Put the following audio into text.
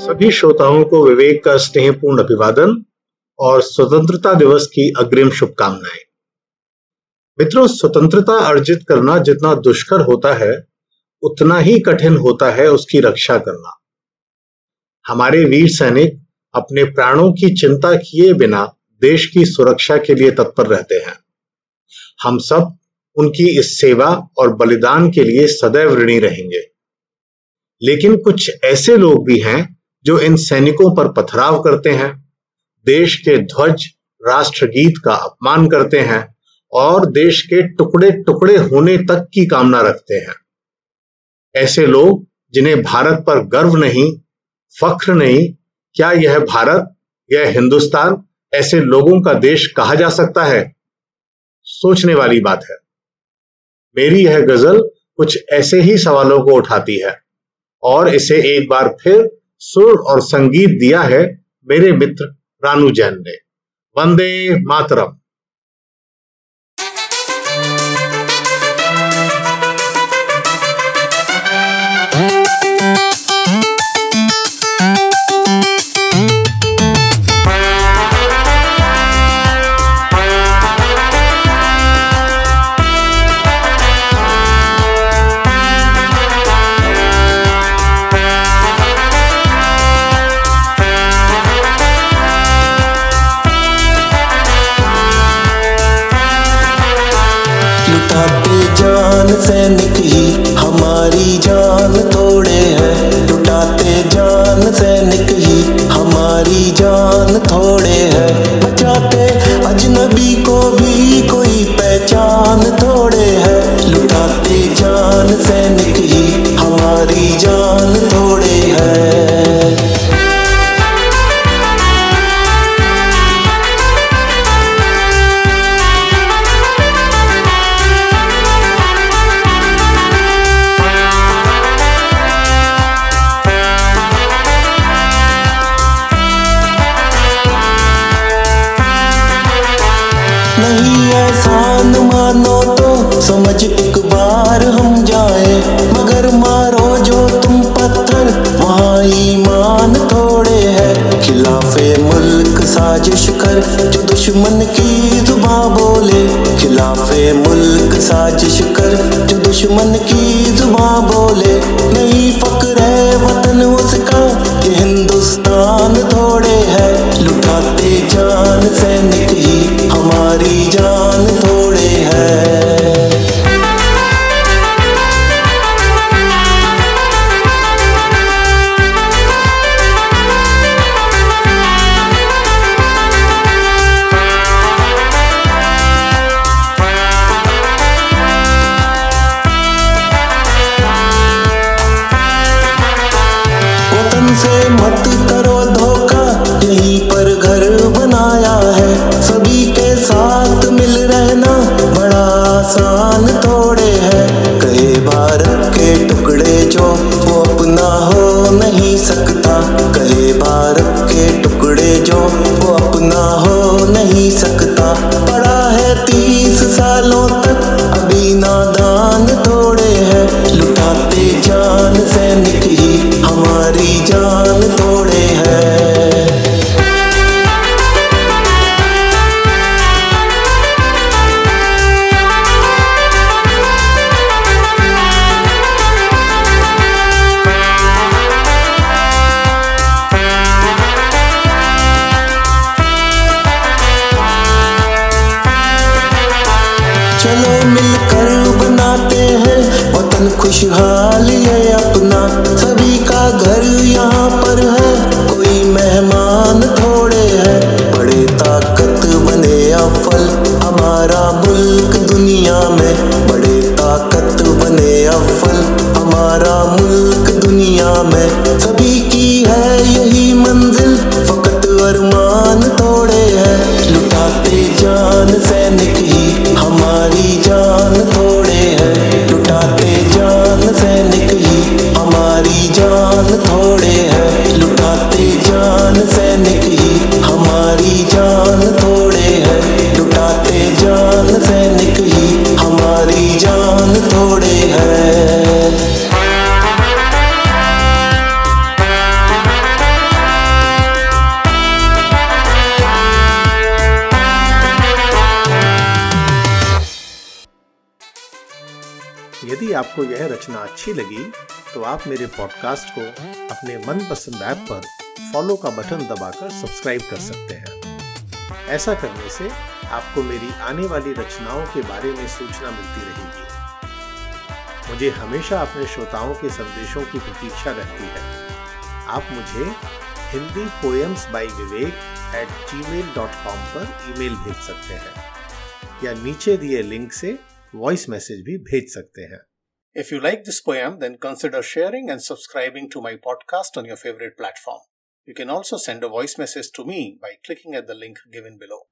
सभी श्रोताओं को विवेक का स्नेहपूर्ण अभिवादन और स्वतंत्रता दिवस की अग्रिम शुभकामनाएँ। मित्रों, स्वतंत्रता अर्जित करना जितना दुष्कर होता है, उतना ही कठिन होता है उसकी रक्षा करना। हमारे वीर सैनिक अपने प्राणों की चिंता किए बिना देश की सुरक्षा के लिए तत्पर रहते हैं। हम सब उनकी इस सेवा और बलिदान के लिए सदैव ऋणी रहेंगे। लेकिन कुछ ऐसे लोग भी हैं जो इन सैनिकों पर पथराव करते हैं, देश के ध्वज राष्ट्रगीत का अपमान करते हैं और देश के टुकड़े टुकड़े होने तक की कामना रखते हैं। ऐसे लोग जिन्हें भारत पर गर्व नहीं, फख्र नहीं, क्या यह भारत, यह हिंदुस्तान, ऐसे लोगों का देश कहा जा सकता है? सोचने वाली बात है। मेरी यह गज़ल कुछ ऐसे ही सवालों को उठाती है और इसे एक बार फिर सुर और संगीत दिया है मेरे मित्र रानू जैन ने। वंदे मातरम। सैनिक ही हमारी जान तोड़े हैं। लुटाते जान सैनिक ही हमारी जान थोड़े हैं। बचाते अजनबी को भी कोई पहचान थोड़े हैं। लुटाते जान सैनिक ही हमारी जान थोड़े हैं। नहीं एहसान मानो तो समझ एक बार हम जाए। मगर मारो जो तुम पत्थर, वहाँ ईमान थोड़े है। खिलाफे मुल्क साजिश कर, जो दुश्मन की जुबा बोले। खिलाफे मुल्क साजिश कर, जो दुश्मन की जुबा बोले। नहीं फकर है वतन на खुशहाल है अपना। सभी का घर यहाँ पर है। कोई मेहमान थोड़े है। बड़े ताकत बने अफल हमारा मुल्क दुनिया में बड़े ताकत बने अफल हमारा मुल्क दुनिया में सभी की है यही मंजिल। फकत अरमान थोड़े है। लुटाते जान सैनिक ही यदि आपको यह रचना अच्छी लगी तो आप मेरे पॉडकास्ट को अपने मनपसंद ऐप पर फॉलो का बटन दबाकर सब्सक्राइब कर सकते हैं। ऐसा करने से आपको मेरी आने वाली रचनाओं के बारे में सूचना मिलती रहेगी। मुझे हमेशा अपने श्रोताओं के संदेशों की प्रतीक्षा रहती है आप मुझे Hindi poems by Vivek at Gmail dot com पर ईमेल भेज सकते हैं या नीचे दिए लिंक से वॉइस मैसेज भी भेज सकते हैं If you like this poem, then consider sharing and subscribing to my podcast on your favorite platform. You can also send a voice message to me by clicking at the link given below.